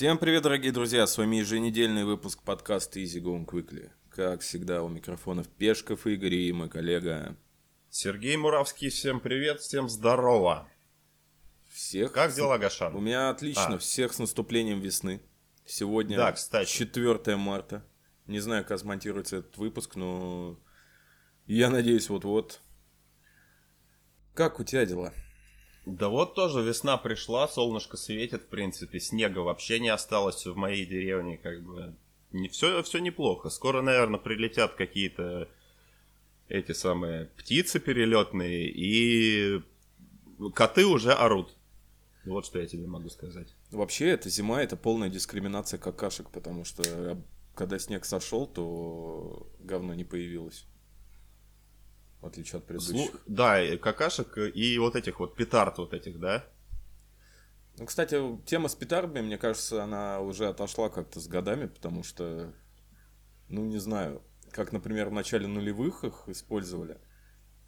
Всем привет, дорогие друзья! С вами еженедельный выпуск подкаста Easy Going Quickly. Как всегда, у микрофонов Пешков Игорь и мой коллега... Сергей Муравский, всем привет, всем здорово. Всех... Как дела, Гашан? У меня отлично, А. всех с наступлением весны. Сегодня Да, кстати. 4 марта. Не знаю, как смонтируется этот выпуск, но я надеюсь, вот-вот. Как у тебя дела? Да вот тоже весна пришла, солнышко светит, в принципе, снега вообще не осталось в моей деревне, как бы. Не, все, все неплохо. Скоро, наверное, прилетят какие-то эти самые птицы перелетные, и коты уже орут. Вот что я тебе могу сказать. Вообще, эта зима это полная дискриминация какашек, потому что э, когда снег сошел, то говно не появилось. В отличие от предыдущих. Слу- Да, и какашек и вот этих вот петард вот этих, да? Ну, кстати, тема с петардами, мне кажется, она уже отошла как-то с годами, потому что, ну, не знаю, как, например, в начале нулевых их использовали,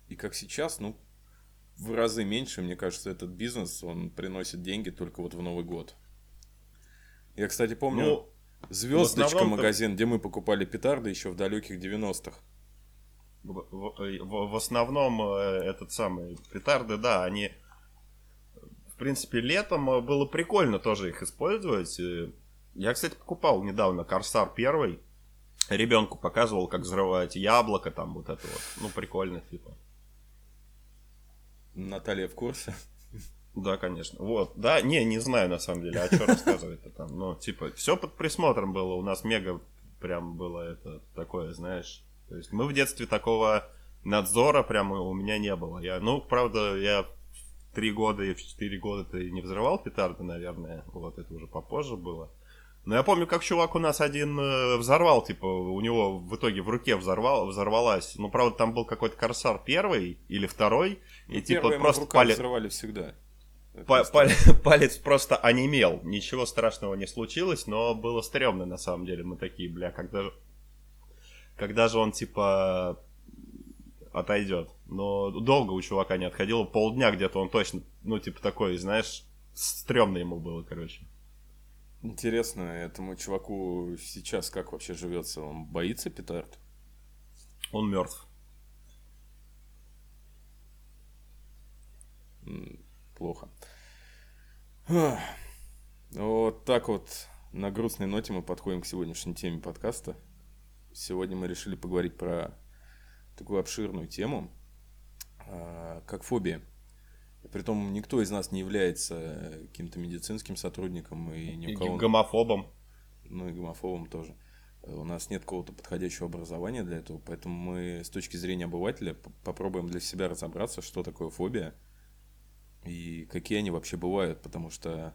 и как сейчас, ну, в разы меньше, мне кажется, этот бизнес, он приносит деньги только вот в Новый год. Я, кстати, помню Ну, Звездочка магазин, где мы покупали петарды еще в далеких 90-х. В, в- в- основном э, этот самый петарды, да, они в принципе летом э, было прикольно тоже их использовать. Э, Я, кстати, покупал недавно Корсар первый. Ребенку показывал, как взрывать яблоко, там вот это вот. Ну, прикольно, типа. Наталья в курсе. Да, конечно. Вот. Да, не, не знаю на самом деле, а что рассказывать-то там. Ну, типа, все под присмотром было. У нас мега прям было это такое, знаешь. То есть мы в детстве такого надзора прямо у меня не было. Я, ну, правда, я в три года и в четыре года-то и не взрывал петарды, наверное. Вот, это уже попозже было. Но я помню, как чувак у нас один э, взорвал, типа, у него в итоге в руке взорвал, взорвалась. Ну, правда, там был какой-то корсар первый или второй. И, типа, просто палец... взрывали всегда. Па- палец, палец просто онемел. Ничего страшного не случилось, но было стрёмно на самом деле. Мы такие, бля, когда. Когда же он, типа, отойдет? Но долго у чувака не отходило. Полдня где-то он точно, ну, типа, такой, знаешь, стрёмно ему было, короче. Интересно, этому чуваку сейчас как вообще живется? Он боится петард? Он мертв. Плохо. Вот так вот на грустной ноте мы подходим к сегодняшней теме подкаста. Сегодня мы решили поговорить про такую обширную тему, а, как фобия. И Притом никто из нас не является каким-то медицинским сотрудником и ни И у кого гомофобом. ну и гомофобом тоже. У нас нет какого-то подходящего образования для этого, поэтому мы с точки зрения обывателя попробуем для себя разобраться, что такое фобия и какие они вообще бывают, потому что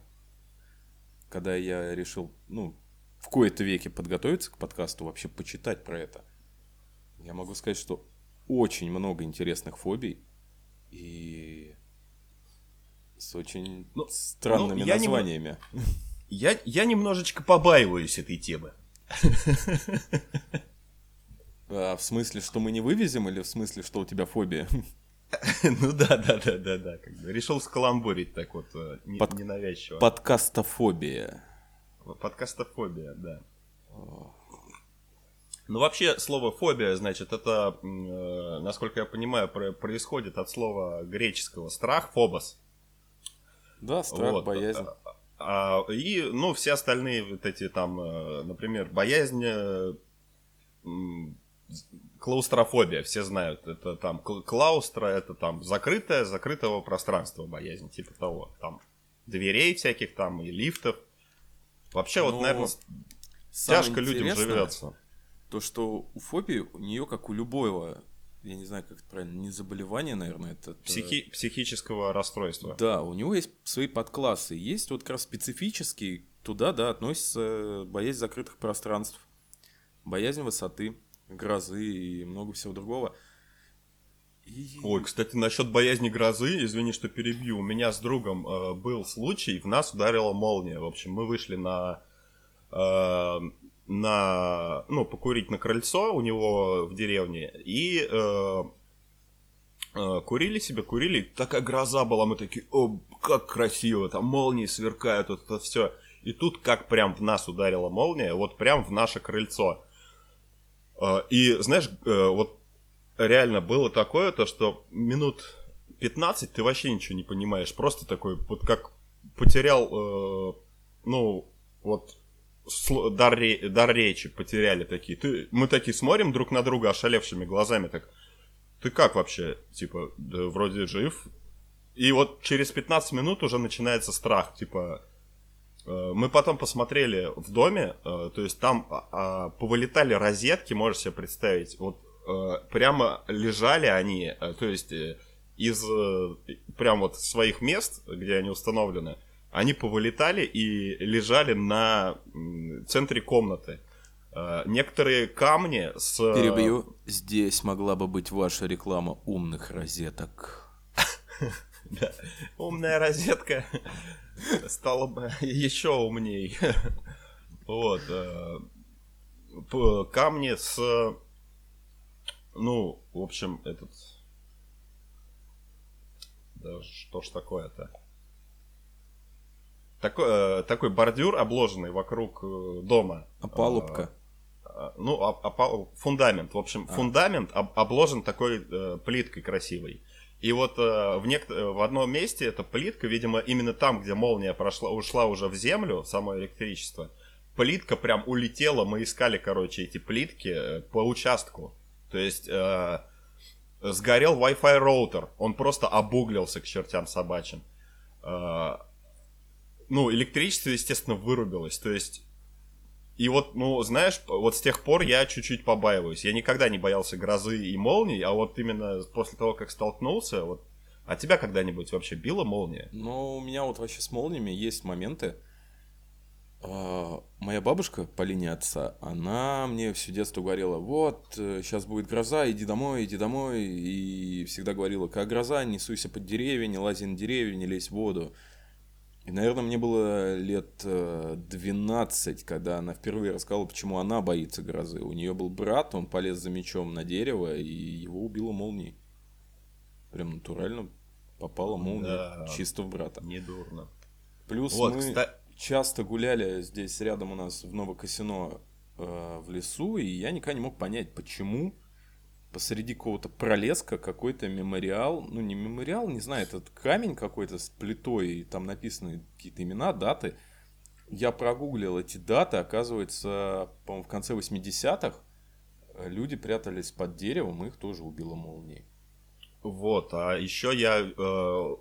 когда я решил, ну, в кои-то веке подготовиться к подкасту, вообще почитать про это, я могу сказать, что очень много интересных фобий и с очень Ну, странными ну, я названиями. Я, я немножечко побаиваюсь этой темы. А, в смысле, что мы не вывезем, или в смысле, что у тебя фобия? Ну да, да, да, да, да. Решил скаламбурить так вот э, ненавязчиво. Подкастофобия. Подкастофобия, да. Ну, вообще, слово фобия, значит, это, э, насколько я понимаю, про- происходит от слова греческого страх, фобос. Да, страх, Вот. боязнь. А, и, ну, все остальные вот эти там, э, например, боязнь, э, клаустрофобия, все знают. Это там кл- клаустро, это там закрытое, закрытого пространства боязнь, типа того. Там дверей всяких там и лифтов. Вообще, вот, Ну, наверное, тяжко людям живется. То, что у фобии, у нее, как у любого, я не знаю, как это правильно, не заболевание, наверное, это- Психи- психического расстройства. Да, у него есть свои подклассы. Есть вот как раз специфический, туда, да, относится боязнь закрытых пространств, боязнь высоты, грозы и много всего другого. Ой, кстати, насчет боязни грозы, извини, что перебью. У меня с другом э, был случай, в нас ударила молния. В общем, мы вышли на, э, на, ну, покурить на крыльцо у него в деревне и э, э, курили себе, курили. Такая гроза была, мы такие, о, как красиво, там молнии сверкают, вот это все. И И тут как прям в нас ударила молния, вот прям в наше крыльцо. Э, и знаешь, э, вот реально было такое, то что минут 15 ты вообще ничего не понимаешь. Просто такой, вот как потерял, э, ну, вот дар, дар речи потеряли такие. Ты, мы такие смотрим друг на друга ошалевшими глазами, так, ты как вообще? Типа, да вроде жив. И вот через 15 минут уже начинается страх, типа, э, мы потом посмотрели в доме, э, то есть там а, повылетали розетки, можешь себе представить, вот прямо лежали они, то есть из прям вот своих мест, где они установлены, они повылетали и лежали на центре комнаты. Э, некоторые камни с... Перебью. Здесь могла бы быть ваша реклама умных розеток. Умная розетка стала бы еще умней. Вот. Э, камни с... Ну, в общем, этот... Да что ж такое-то? такой, э, такой бордюр, обложенный вокруг э, дома. Опалубка. Э, ну, опал, фундамент. В общем, а. фундамент об, обложен такой э, плиткой красивой. И вот э, в, нек- в одном месте эта плитка, видимо, именно там, где молния прошла, ушла уже в землю, само электричество, плитка прям улетела, мы искали, короче, эти плитки по участку. То есть э, сгорел Wi-Fi роутер, он просто обуглился к чертям собачьим. Э, ну, электричество, естественно, вырубилось. То есть, и вот, ну, знаешь, вот с тех пор я чуть-чуть побаиваюсь. Я никогда не боялся грозы и молний, а вот именно после того, как столкнулся, вот а тебя когда-нибудь вообще била молния? Ну, у меня вот вообще с молниями есть моменты. А, моя бабушка по линии отца, она мне все детство говорила, вот, сейчас э, будет гроза, иди домой, иди домой. И всегда говорила, как гроза, не суйся под деревья, не лази на деревья, не лезь в воду. И, наверное, мне было лет 12, э, когда она впервые рассказала, почему она боится грозы. У нее был брат, он полез за мечом на дерево, и его убила молнией. Прям натурально попала молния да, чисто в брата. Недурно. Плюс вот, мы кстати... часто гуляли здесь рядом у нас в Новокосино э, в лесу, и я никогда не мог понять, почему посреди какого-то пролеска какой-то мемориал, ну не мемориал, не знаю, этот камень какой-то с плитой, и там написаны какие-то имена, даты. Я прогуглил эти даты, оказывается, по-моему, в конце 80-х э, люди прятались под деревом, их тоже убило молнией. Вот, а еще я... Э,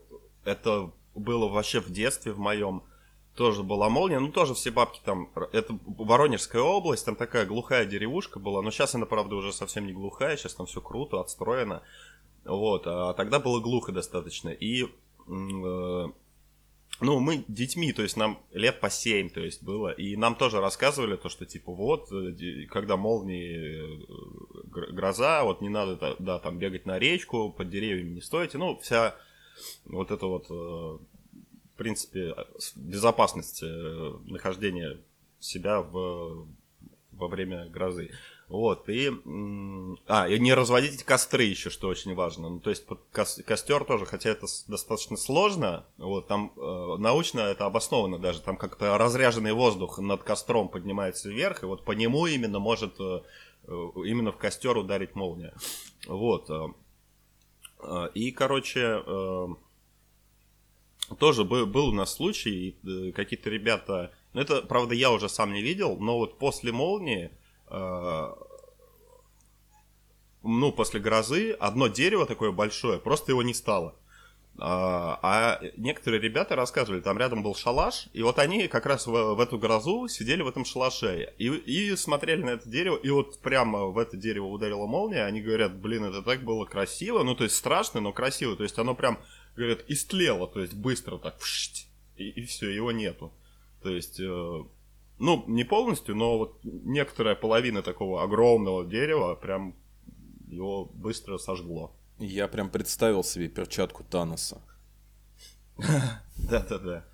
это было вообще в детстве в моем тоже была молния, ну тоже все бабки там, это Воронежская область, там такая глухая деревушка была, но сейчас она, правда, уже совсем не глухая, сейчас там все круто, отстроено, вот, а тогда было глухо достаточно, и, э, ну, мы детьми, то есть нам лет по 7, то есть было, и нам тоже рассказывали то, что, типа, вот, э, когда молнии, э, гроза, вот не надо, да, там бегать на речку, под деревьями не стойте, ну, вся вот эта вот э, в принципе, безопасность э, нахождения себя в, во время грозы. Вот, и... А, и не разводить костры еще, что очень важно. Ну, то есть, костер тоже, хотя это достаточно сложно, вот, там э, научно это обосновано даже, там как-то разряженный воздух над костром поднимается вверх, и вот по нему именно может, э, э именно в костер ударить молния. Вот. Э, э и, короче, тоже был, был у нас случай, э, какие-то ребята, ну это, правда, я уже сам не видел, но вот после молнии, э, ну, после грозы, одно дерево такое большое, просто его не стало. А, а некоторые ребята рассказывали, там рядом был шалаш, и вот они как раз в, в эту грозу сидели в этом шалаше и, и смотрели на это дерево, и вот прямо в это дерево ударила молния, они говорят, блин, это так было красиво, ну то есть страшно, но красиво, то есть оно прям говорят, истлело, то есть быстро так, и, и все, его нету. То есть, э, ну, не полностью, но вот некоторая половина такого огромного дерева прям его быстро сожгло. Я прям представил себе перчатку Таноса. Да-да-да.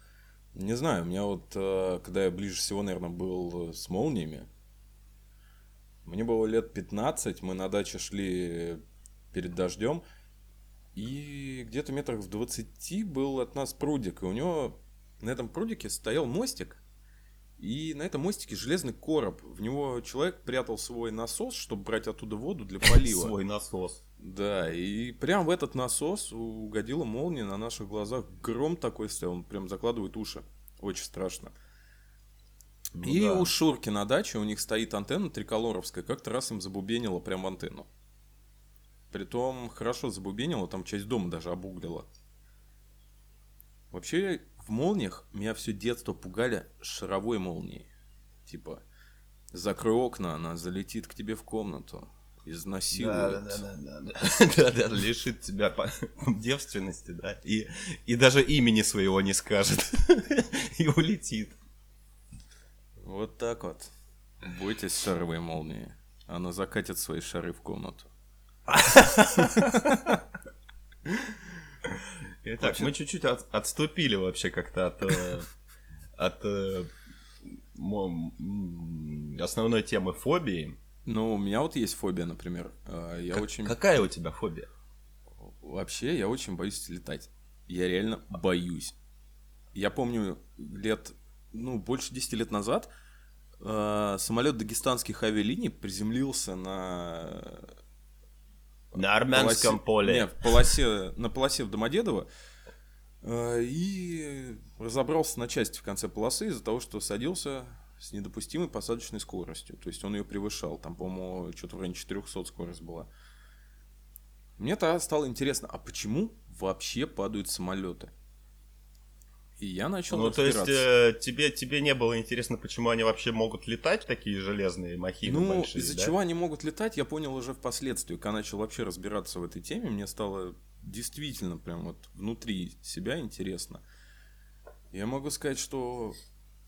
Не знаю, у меня вот, э, когда я ближе всего, наверное, был с молниями, мне было лет 15, мы на даче шли перед дождем, и где-то метрах в 20 был от нас прудик. И у него на этом прудике стоял мостик. И на этом мостике железный короб. В него человек прятал свой насос, чтобы брать оттуда воду для полива. Свой насос. Да, и прям в этот насос угодила молния на наших глазах. Гром такой стоял, он прям закладывает уши. Очень страшно. Ну и да. у Шурки на даче у них стоит антенна триколоровская. Как-то раз им забубенило прям в антенну. Притом хорошо забубенило, там часть дома даже обуглила. Вообще, в молниях меня все детство пугали шаровой молнией. Типа, закрой окна, она залетит к тебе в комнату, изнасилует. Да-да-да. Лишит тебя девственности, да. И, и даже имени своего не скажет. И улетит. Вот так вот. Бойтесь шаровой молнии. Она закатит свои шары в комнату. Итак, мы чуть-чуть от- отступили вообще как-то от, э, от э, основной темы фобии. Ну, у меня вот есть фобия, например. А, Я Как- очень... Какая у тебя фобия? Вообще, я очень боюсь летать. Я реально боюсь. Я помню лет, ну, больше 10 лет назад э, самолет дагестанских авиалиний приземлился на На армянском полосе- поле. Не, в полосе, на полосе в Домодедово. э, И разобрался на части в конце полосы из-за того, что садился с недопустимой посадочной скоростью. То есть он ее превышал. Там, по-моему, что-то в районе 400 скорость была. Мне тогда стало интересно, а почему вообще падают самолеты? И я начал Ну, то есть, э, тебе, тебе не было интересно, почему они вообще могут летать, такие железные махины Ну, большие, из-за да? чего они могут летать, я понял уже впоследствии. Когда начал вообще разбираться в этой теме, мне стало действительно прям вот внутри себя интересно. Я могу сказать, что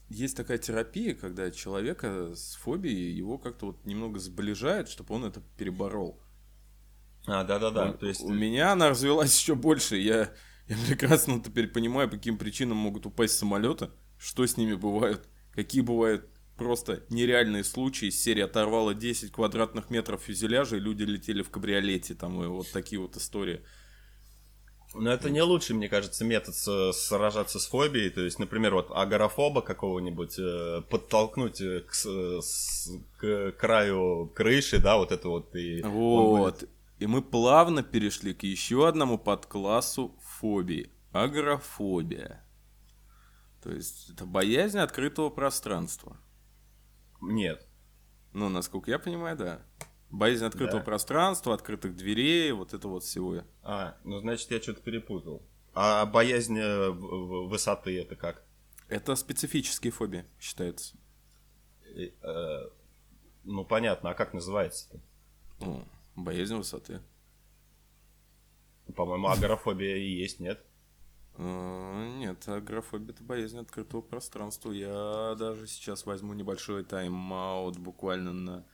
есть такая терапия, когда человека с фобией его как-то вот немного сближает, чтобы он это переборол. А, да-да-да, то есть... У меня она развилась еще больше. Я, я прекрасно теперь понимаю, по каким причинам могут упасть самолеты, что с ними бывает, какие бывают просто нереальные случаи. Серия оторвала 10 квадратных метров фюзеляжа, и люди летели в кабриолете, там и вот такие вот истории. Но это не лучший, мне кажется, метод сражаться с фобией. То есть, например, вот агорафоба какого-нибудь э, подтолкнуть э, к, с- к краю крыши, да, вот это вот. И Вот. И мы плавно перешли к еще одному подклассу фобии. Агорафобия. То есть это боязнь открытого пространства. Нет. Ну, насколько я понимаю, да. Боязнь открытого Да. пространства, открытых дверей, вот это вот всего. А, ну значит, я что-то перепутал. А боязнь э, высоты это как? Это специфические фобии, считается. Э, э, ну, понятно, а как называется-то? Ну, боязнь высоты. По-моему, агорафобия и есть, нет? Э, Нет, агрофобия это боязнь открытого пространства. Я даже сейчас возьму небольшой тайм-аут буквально на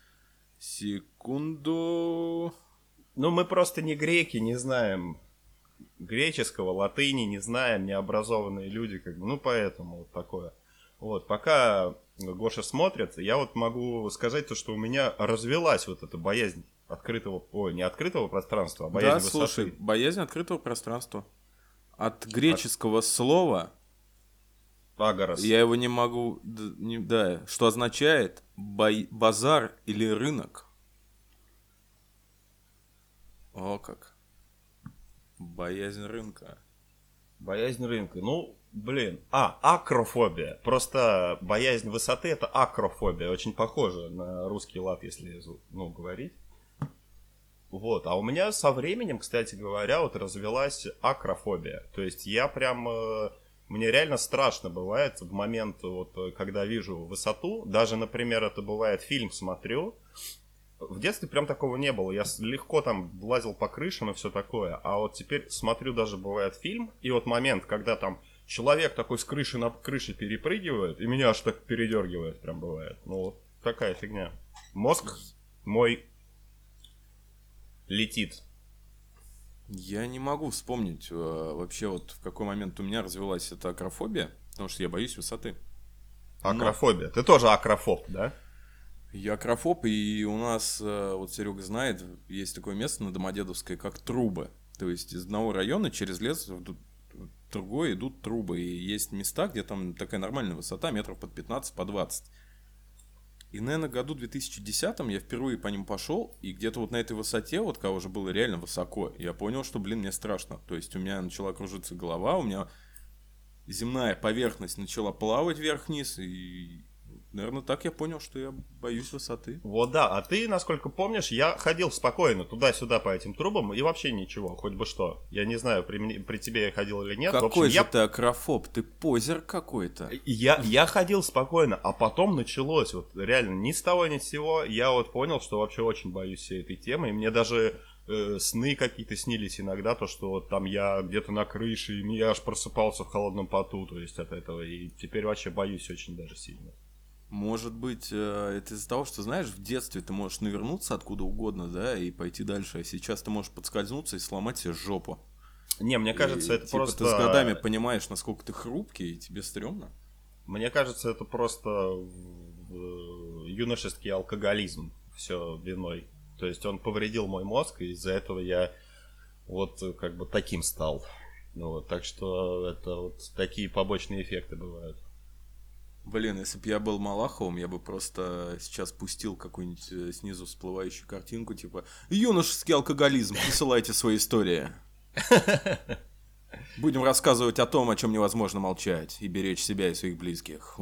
секунду. Ну, мы просто не греки, не знаем греческого, латыни, не знаем, необразованные люди, как бы, ну, поэтому вот такое. Вот, пока Гоша смотрит, я вот могу сказать то, что у меня развелась вот эта боязнь открытого, ой, не открытого пространства, а боязнь да, высоты. слушай, боязнь открытого пространства. От греческого слова, Агорос. я его не могу, не- да, что означает бой- базар или рынок. О как. Боязнь рынка. Боязнь рынка. Ну, блин. А, акрофобия. Просто боязнь высоты это акрофобия. Очень похоже на русский лад, если ну, говорить. Вот. А у меня со временем, кстати говоря, вот развелась акрофобия. То есть я прям... э, Мне реально страшно бывает в момент, вот, когда вижу высоту. Даже, например, это бывает, фильм смотрю, в детстве прям такого не было. Я легко там лазил по крышам и все такое. А вот теперь смотрю, даже бывает фильм, и вот момент, когда там человек такой с крыши на крыше перепрыгивает, и меня аж так передергивает, прям бывает. Ну, вот такая фигня. Мозг мой летит. Я не могу вспомнить э, вообще вот в какой момент у меня развилась эта акрофобия, потому что я боюсь высоты. Акрофобия. Ты тоже акрофоб, да? Я акрофоб, и у нас, э, вот Серега знает, есть такое место на Домодедовской, как трубы. То есть из одного района через лес другой идут трубы. И есть места, где там такая нормальная высота, метров под 15, по 20. И, наверное, году 2010 я впервые по ним пошел, и где-то вот на этой высоте, вот когда уже было реально высоко, я понял, что, блин, мне страшно. То есть у меня начала кружиться голова, у меня земная поверхность начала плавать вверх-вниз, и Наверное, так я понял, что я боюсь высоты. Вот да, а ты, насколько помнишь, я ходил спокойно туда-сюда по этим трубам и вообще ничего, хоть бы что. Я не знаю, при, при тебе я ходил или нет. Какой общем, же я... ты акрофоб, ты позер какой-то. Я, я ходил спокойно, а потом началось, вот реально, ни с того ни с сего, я вот понял, что вообще очень боюсь всей этой темы, и мне даже э, сны какие-то снились иногда, то, что вот там я где-то на крыше, и я аж просыпался в холодном поту, то есть от этого, и теперь вообще боюсь очень даже сильно. Может быть, э, это из-за того, что, знаешь, в детстве ты можешь навернуться откуда угодно, да, и пойти дальше, а сейчас ты можешь подскользнуться и сломать себе жопу. Не, мне кажется, и, это типа, просто... ты с годами понимаешь, насколько ты хрупкий, и тебе стрёмно. Мне кажется, это просто юношеский алкоголизм все виной. То есть он повредил мой мозг, и из-за этого я вот как бы таким стал. Ну, вот, так что это вот такие побочные эффекты бывают. Блин, если бы я был Малаховым, я бы просто сейчас пустил какую-нибудь э, снизу всплывающую картинку, типа «Юношеский алкоголизм, присылайте свои истории». Будем рассказывать о том, о чем невозможно молчать, и беречь себя и своих близких.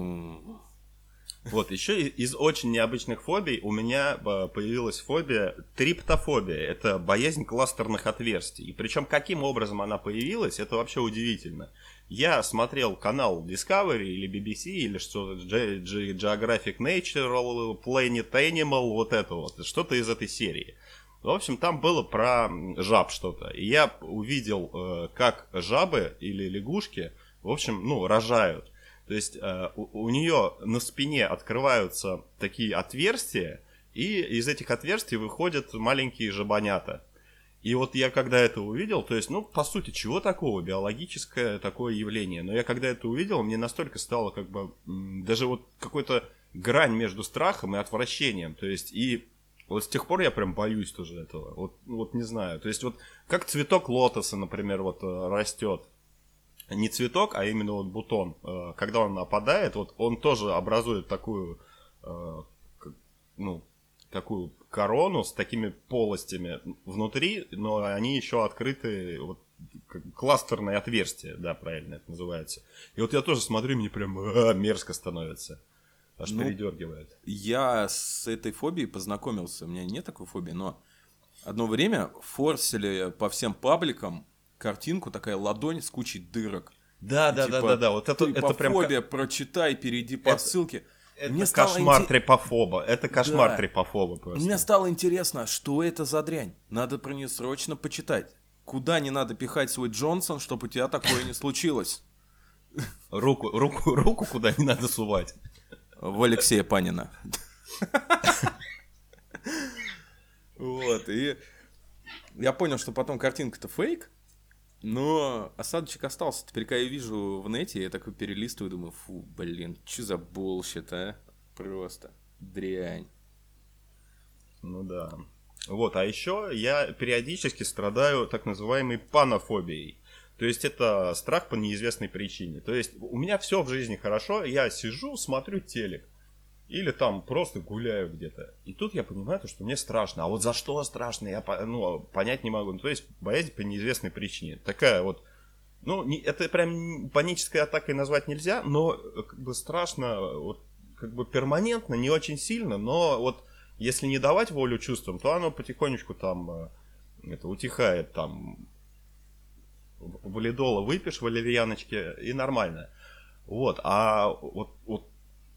Вот, еще из очень необычных фобий у меня э, появилась фобия триптофобия. Это боязнь кластерных отверстий. И причем каким образом она появилась, это вообще удивительно. Я смотрел канал Discovery или BBC или что-то Geographic Nature, Planet Animal, вот это вот, что-то из этой серии. В общем, там было про жаб что-то. И я увидел, э, как жабы или лягушки, в общем, ну, рожают. То есть э, у, у нее на спине открываются такие отверстия, и из этих отверстий выходят маленькие жабонята. И вот я когда это увидел, то есть, ну, по сути, чего такого, биологическое такое явление. Но я когда это увидел, мне настолько стало как бы даже вот какой-то грань между страхом и отвращением. То есть, и вот с тех пор я прям боюсь тоже этого. Вот, вот не знаю. То есть, вот как цветок лотоса, например, вот э, растет не цветок, а именно вот бутон, э, когда он опадает, вот он тоже образует такую, э, ну, такую корону с такими полостями внутри, но они еще открыты, вот кластерное отверстие, да, правильно это называется. И вот я тоже смотрю, мне прям а, мерзко становится. Аж ну, передергивает. Я с этой фобией познакомился. У меня нет такой фобии, но одно время форсили по всем пабликам картинку, такая ладонь с кучей дырок. Да, и да, типа, да, да, да. Вот это, это прям. Прочитай, перейди по это, ссылке. Это Мне кошмар стало... трепофоба. Это кошмар да. трепофоба просто. Мне стало интересно, что это за дрянь. Надо про нее срочно почитать. Куда не надо пихать свой Джонсон, чтобы у тебя такое не случилось? Руку, руку, руку куда не надо сувать. В Алексея Панина. Вот, и я понял, что потом картинка-то фейк, но осадочек остался. Теперь, когда я вижу в нете, я такой перелистываю, думаю, фу, блин, что за болщит, а? Просто дрянь. Ну да. Вот, а еще я периодически страдаю так называемой панофобией. То есть это страх по неизвестной причине. То есть у меня все в жизни хорошо, я сижу, смотрю телек. Или там просто гуляю где-то. И тут я понимаю, что мне страшно. А вот за что страшно, я ну, понять не могу. Ну, то есть боязнь по неизвестной причине. Такая вот ну, не, это прям панической атакой назвать нельзя, но как бы страшно, вот, как бы перманентно, не очень сильно, но вот если не давать волю чувствам, то оно потихонечку там э, это утихает, там валидола выпьешь, валерьяночки, и нормально. Вот, а вот, вот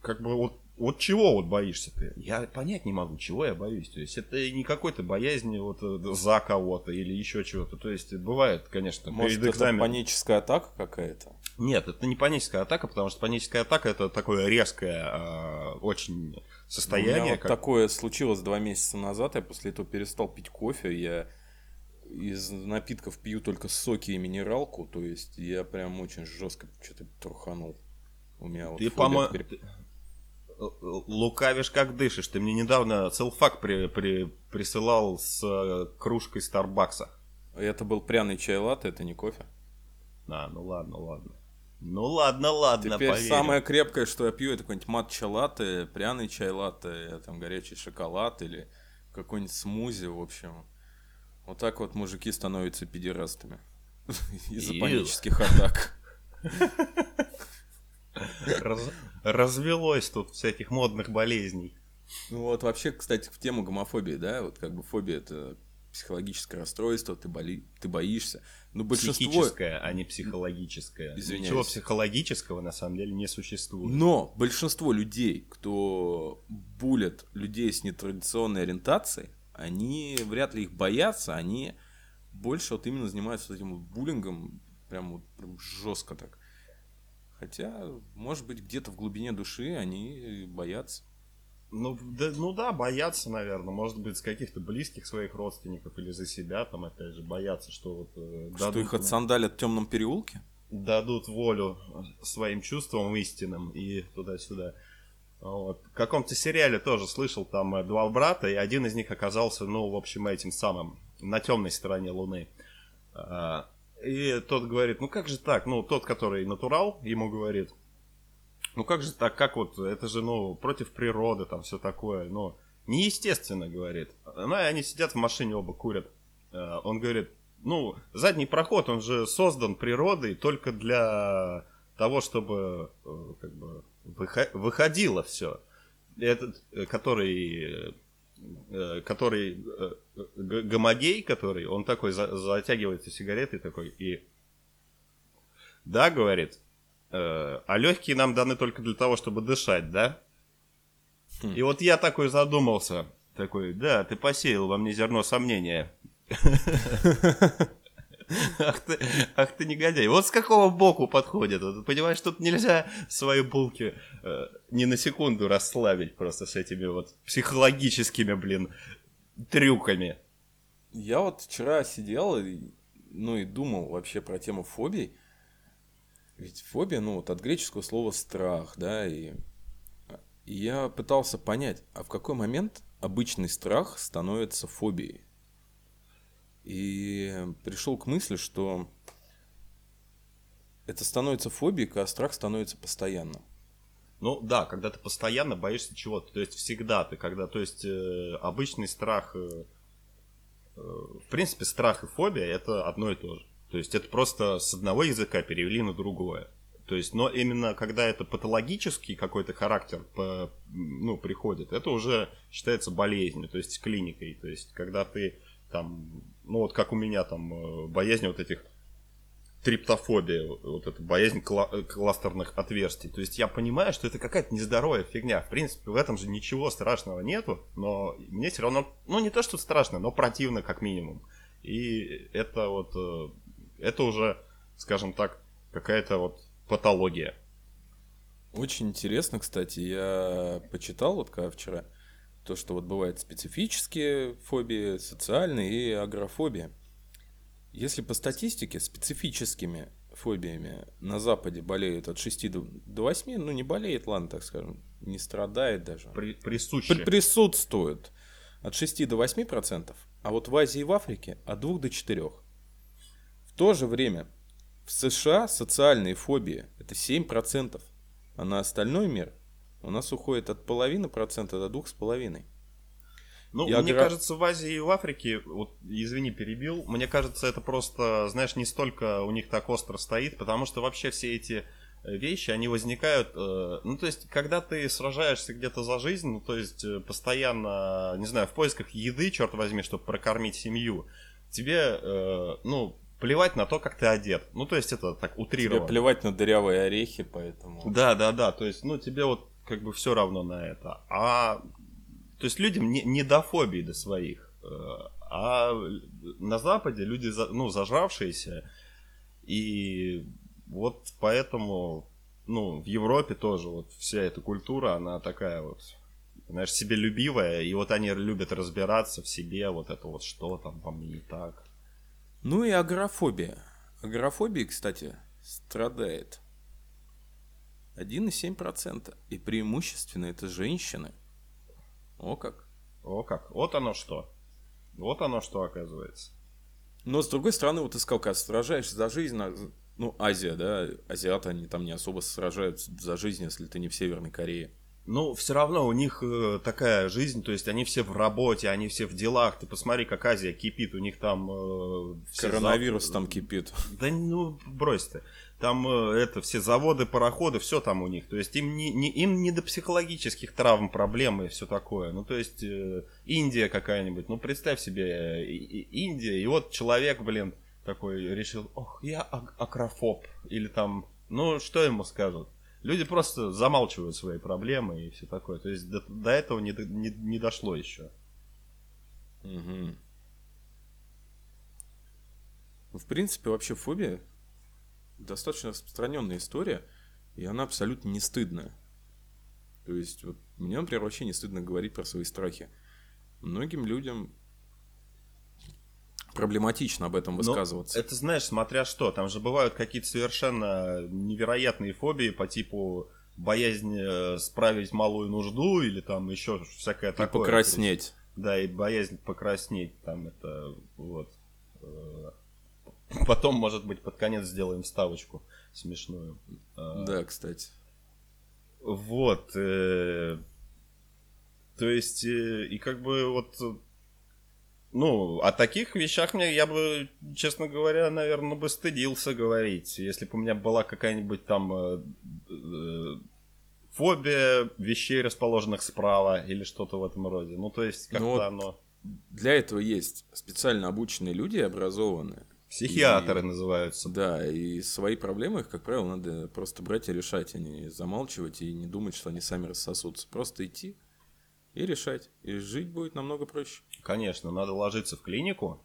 как бы вот вот чего вот боишься ты? Я понять не могу, чего я боюсь. То есть это не какой-то боязни вот э, за кого-то или еще чего-то. То есть бывает, конечно, Может, перед экзаменом. это паническая атака какая-то? Нет, это не паническая атака, потому что паническая атака это такое резкое э, очень состояние. У меня как... вот такое случилось два месяца назад. Я после этого перестал пить кофе. Я из напитков пью только соки и минералку. То есть я прям очень жестко что-то труханул. У меня вот ты, по-моему, лукавишь как дышишь. Ты мне недавно целфак при, при, присылал с э, кружкой Старбакса. Это был пряный чай латте, это не кофе? А, ну ладно, ладно. Ну ладно, ладно, Теперь поверим. самое крепкое, что я пью, это какой-нибудь матча латте, пряный чай латте, там горячий шоколад или какой-нибудь смузи, в общем. Вот так вот мужики становятся педерастами. Из-за панических атак. Раз- развелось тут всяких модных болезней. Ну вот вообще, кстати, в тему гомофобии, да, вот как бы фобия это психологическое расстройство, ты, боли... ты боишься. Но большинство... Психическое, а не психологическое. Извиняюсь. Ничего психологического на самом деле не существует. Но большинство людей, кто булят людей с нетрадиционной ориентацией, они вряд ли их боятся, они больше вот именно занимаются вот этим вот буллингом, прям вот прям жестко так. Хотя, может быть, где-то в глубине души они боятся. Ну да, ну да, боятся, наверное. Может быть, с каких-то близких своих родственников или за себя, там, опять же, боятся, что вот э, Что дадут, их отсандалят в темном переулке? дадут волю своим чувствам истинным и туда-сюда. Вот. В каком-то сериале тоже слышал, там э, два брата, и один из них оказался, ну, в общем, этим самым, на темной стороне Луны. И тот говорит, ну как же так? Ну, тот, который натурал, ему говорит, ну как же так, как вот, это же, ну, против природы, там все такое, ну, неестественно, говорит. Ну, и они сидят в машине, оба курят. Э, Он говорит, ну, задний проход, он же создан природой только для того, чтобы, э, как бы, выхо- выходило все. Этот, э, который, который э, гомогей, который, он такой за- затягивается сигаретой такой и да, говорит, э, а легкие нам даны только для того, чтобы дышать, да? Хм. И вот я такой задумался, такой, да, ты посеял во мне зерно сомнения. Ах ты, ах ты негодяй. Вот с какого боку подходит. Вот, понимаешь, тут нельзя свои булки э, ни на секунду расслабить просто с этими вот психологическими, блин, трюками. Я вот вчера сидел ну и думал вообще про тему фобий. Ведь фобия, ну вот от греческого слова страх, да, и, и я пытался понять, а в какой момент обычный страх становится фобией? И пришел к мысли, что это становится фобией, когда страх становится постоянным. Ну да, когда ты постоянно боишься чего-то, то есть всегда ты, когда, то есть э, обычный страх, э, э, в принципе, страх и фобия это одно и то же. То есть это просто с одного языка перевели на другое. То есть, но именно когда это патологический какой-то характер по, ну, приходит, это уже считается болезнью, то есть клиникой. То есть, когда ты там, ну вот как у меня там э, боязнь вот этих триптофобия, вот эта боязнь кла- кластерных отверстий. То есть я понимаю, что это какая-то нездоровая фигня. В принципе, в этом же ничего страшного нету, но мне все равно, ну не то, что страшно, но противно как минимум. И это вот, э, это уже, скажем так, какая-то вот патология. Очень интересно, кстати, я почитал вот когда вчера то, что вот бывают специфические фобии, социальные и агрофобия. Если по статистике специфическими фобиями на Западе болеют от 6 до до 8, ну не болеет, ладно, так скажем, не страдает даже. При, присуще. При- присутствует от 6 до 8 процентов, а вот в Азии и в Африке от 2 до 4. В то же время в США социальные фобии это 7 процентов, а на остальной мир у нас уходит от половины процента до двух с половиной. Ну, Я мне гра- кажется, в Азии и в Африке, вот, извини, перебил, мне кажется, это просто, знаешь, не столько у них так остро стоит, потому что вообще все эти э, вещи, они возникают, э, ну, то есть, когда ты сражаешься где-то за жизнь, ну, то есть, э, постоянно, не знаю, в поисках еды, черт возьми, чтобы прокормить семью, тебе, э, ну, плевать на то, как ты одет. Ну, то есть, это так Тебе утрировано. плевать на дырявые орехи, поэтому... Да, да, да. То есть, ну, тебе вот как бы все равно на это. А то есть людям не, не до фобии до своих. э, А на Западе люди, ну, зажравшиеся. И вот поэтому, ну, в Европе тоже вот вся эта культура, она такая вот, знаешь, себелюбивая. И вот они любят разбираться в себе, вот это вот, что там по мне не так. Ну и агорафобия. Агорафобия, кстати, страдает 1,7%. И преимущественно это женщины. О как. О как, вот оно что. Вот оно что оказывается. Но с другой стороны, вот ты сказал, когда сражаешься за жизнь, на- ну, Азия, да, азиаты, они там не особо сражаются за жизнь, если ты не в Северной Корее. Ну, все равно у них э, такая жизнь, то есть они все в работе, они все в делах. Ты посмотри, как Азия кипит, у них там... Э, Коронавирус зав... там кипит. Да ну, брось ты. Там э, это, все заводы, пароходы, все там у них. То есть им не, не, им не до психологических травм, проблем и все такое. Ну, то есть э, Индия какая-нибудь, ну, представь себе, Индия, и вот человек, блин, такой решил, ох, я акрофоб. Или там, ну, что ему скажут? Люди просто замалчивают свои проблемы и все такое. То есть до, до этого не, не, не дошло еще. Угу. В принципе, вообще фобия достаточно распространенная история, и она абсолютно не стыдная. То есть, вот мне, например, вообще не стыдно говорить про свои страхи. Многим людям проблематично об этом высказываться. Но это знаешь, смотря что, там же бывают какие-то совершенно невероятные фобии по типу боязнь э, справить малую нужду или там еще всякое и такое. покраснеть. Да, и боязнь покраснеть, там это вот. Э, потом, может быть, под конец сделаем вставочку смешную. А, да, кстати. Вот. Э, то есть, и как бы вот ну, о таких вещах мне, я бы, честно говоря, наверное, бы стыдился говорить. Если бы у меня была какая-нибудь там э, э, фобия вещей, расположенных справа, или что-то в этом роде. Ну, то есть, как-то ну, вот оно... Для этого есть специально обученные люди, образованные. Психиатры и, называются. Да, и свои проблемы, их, как правило, надо просто брать и решать, а не замалчивать и не думать, что они сами рассосутся. Просто идти и решать. И жить будет намного проще. Конечно, надо ложиться в клинику,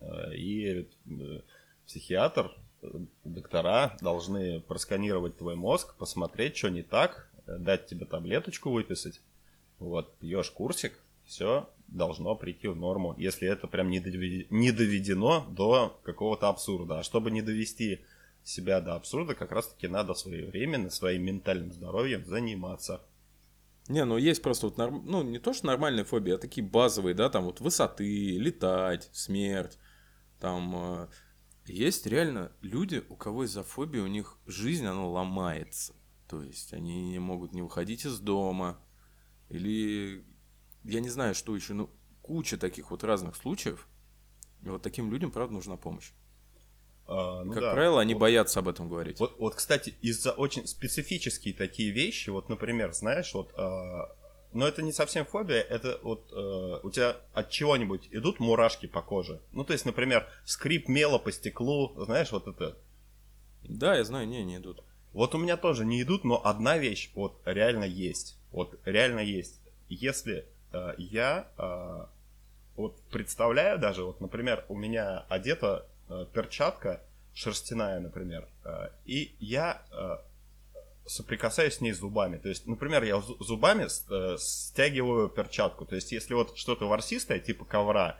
э, и э, психиатр, э, доктора должны просканировать твой мозг, посмотреть, что не так, дать тебе таблеточку выписать. Вот, пьешь курсик, все должно прийти в норму, если это прям не доведено до какого-то абсурда. А чтобы не довести себя до абсурда, как раз-таки надо своевременно своим ментальным здоровьем заниматься. Не, ну есть просто вот, норм... ну не то, что нормальные фобии, а такие базовые, да, там вот высоты, летать, смерть, там... Э, есть реально люди, у кого из-за фобии у них жизнь, она ломается. То есть они не могут не выходить из дома. Или, я не знаю, что еще, ну, куча таких вот разных случаев. И вот таким людям, правда, нужна помощь. А, ну как да. правило, они вот, боятся об этом говорить. Вот, вот, кстати, из-за очень специфические такие вещи, вот, например, знаешь, вот, э, но это не совсем фобия, это вот э, у тебя от чего-нибудь идут мурашки по коже. Ну, то есть, например, скрип мела по стеклу, знаешь, вот это. Да, я знаю, не, не идут. Вот у меня тоже не идут, но одна вещь вот реально есть. Вот реально есть. Если э, я э, вот представляю даже, вот, например, у меня одета перчатка шерстяная, например, э, и я э, соприкасаюсь с ней зубами. То есть, например, я зубами стягиваю перчатку. То есть, если вот что-то ворсистое, типа ковра,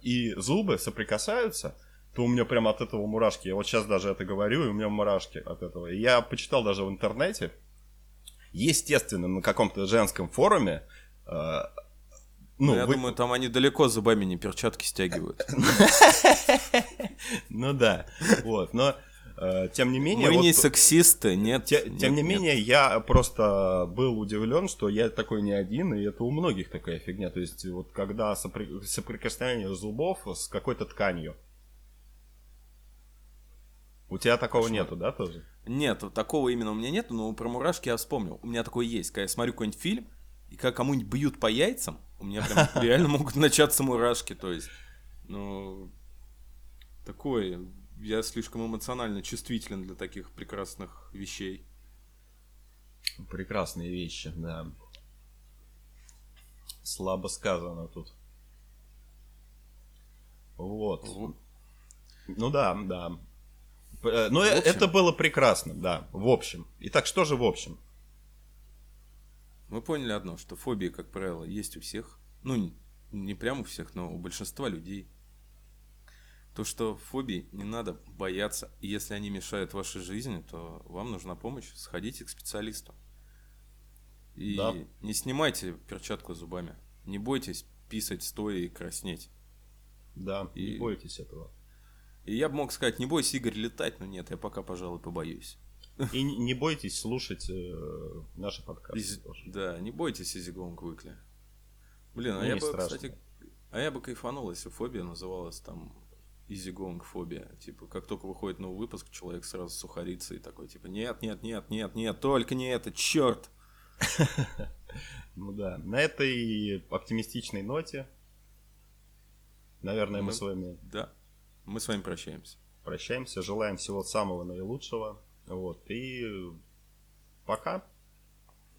и зубы соприкасаются, то у меня прям от этого мурашки. Я вот сейчас даже это говорю, и у меня мурашки от этого. Я почитал даже в интернете, естественно, на каком-то женском форуме ну, я вы... думаю, там они далеко зубами не перчатки стягивают. Ну да, вот, но э, тем не менее... Мы не сексисты, нет. Тем не менее, я просто был удивлен, что я такой не один, и это у многих такая фигня. То есть, вот когда соприкосновение зубов с какой-то тканью. У тебя такого нету, да, тоже? Нет, такого именно у меня нету, но про мурашки я вспомнил. У меня такое есть. Когда я смотрю какой-нибудь фильм, и когда кому-нибудь бьют по яйцам, у меня прям реально могут начаться мурашки, то есть, ну, такое, я слишком эмоционально чувствителен для таких прекрасных вещей. Прекрасные вещи, да. Слабо сказано тут. Вот. вот. Ну да, да. Э, но это было прекрасно, да, в общем. Итак, что же в общем? Мы поняли одно, что фобии, как правило, есть у всех. Ну, не прямо у всех, но у большинства людей. То, что фобии не надо бояться, и если они мешают вашей жизни, то вам нужна помощь, сходите к специалисту. И да. не снимайте перчатку зубами. Не бойтесь писать стоя и краснеть. Да, и... не бойтесь этого. И я бы мог сказать, не бойся, Игорь, летать, но нет, я пока, пожалуй, побоюсь. И не бойтесь слушать э, наши подкасты. Из-. Да, не бойтесь Easy Going Quickly. Блин, а Ну, я не бы, страшно. кстати, а я бы кайфанул, если фобия называлась там Easy Going фобия. Типа, как только выходит новый выпуск, человек сразу сухарится и такой, типа, нет, нет, нет, нет, нет, только не это, черт! Ну да. На этой оптимистичной ноте, наверное, мы Мы- с вами Да, мы с вами прощаемся. прощаемся. Желаем всего самого наилучшего. Вот. И пока.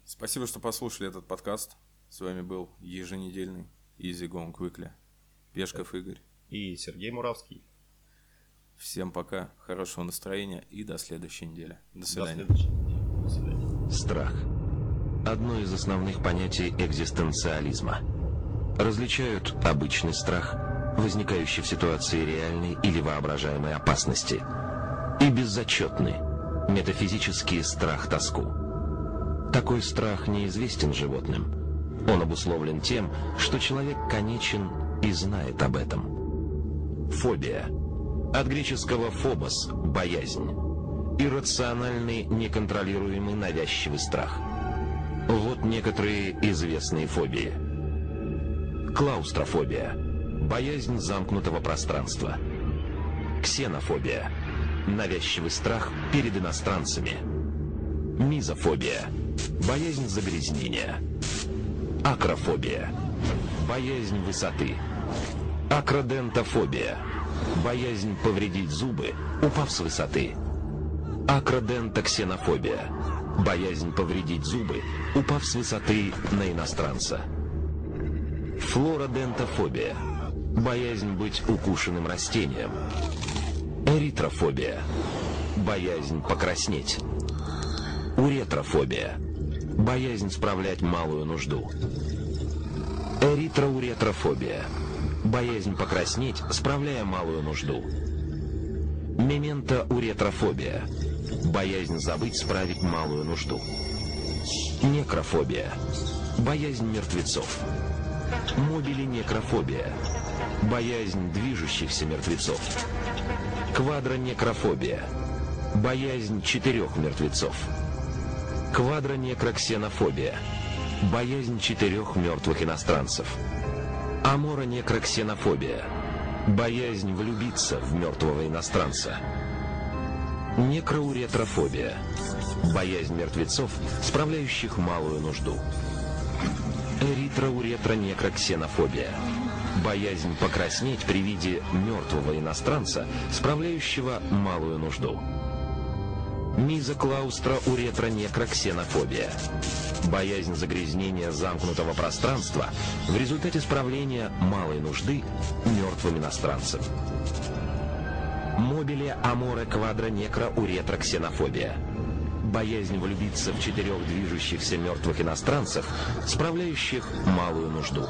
Спасибо, что послушали этот подкаст. С вами был еженедельный Easy Going Quickly. Пешков Игорь. И Сергей Муравский. Всем пока, хорошего настроения и до следующей недели. До До свидания. следующей недели. До свидания. Страх – одно из основных понятий экзистенциализма. Различают обычный страх, возникающий в ситуации реальной или воображаемой опасности, и беззачетный, метафизический страх-тоску. Такой страх неизвестен животным. Он обусловлен тем, что человек конечен и знает об этом. Фобия. От греческого «фобос» – боязнь иррациональный, неконтролируемый навязчивый страх. Вот некоторые известные фобии. Клаустрофобия. Боязнь замкнутого пространства. Ксенофобия. Навязчивый страх перед иностранцами. Мизофобия. Боязнь загрязнения. Акрофобия. Боязнь высоты. Акродентофобия. Боязнь повредить зубы, упав с высоты. Акродентоксенофобия. Боязнь повредить зубы, упав с высоты на иностранца. Флородентофобия. Боязнь быть укушенным растением. Эритрофобия. Боязнь покраснеть. Уретрофобия. Боязнь справлять малую нужду. Эритроуретрофобия. Боязнь покраснеть, справляя малую нужду. Мементоуретрофобия. Боязнь забыть справить малую нужду. Некрофобия. Боязнь мертвецов. Мобилинекрофобия. Боязнь движущихся мертвецов. Квадронекрофобия. Боязнь четырех мертвецов. Квадронекроксенофобия. Боязнь четырех мертвых иностранцев. Аморонекроксенофобия. Боязнь влюбиться в мертвого иностранца. Некроуретрофобия. Боязнь мертвецов, справляющих малую нужду. Эритроуретронекроксенофобия. Боязнь покраснеть при виде мертвого иностранца, справляющего малую нужду. Мизоклаустроуретронекроксенофобия. Боязнь загрязнения замкнутого пространства в результате справления малой нужды мертвым иностранцем. Мобиле аморе квадро некро уретроксенофобия. Боязнь влюбиться в четырех движущихся мертвых иностранцев, справляющих малую нужду.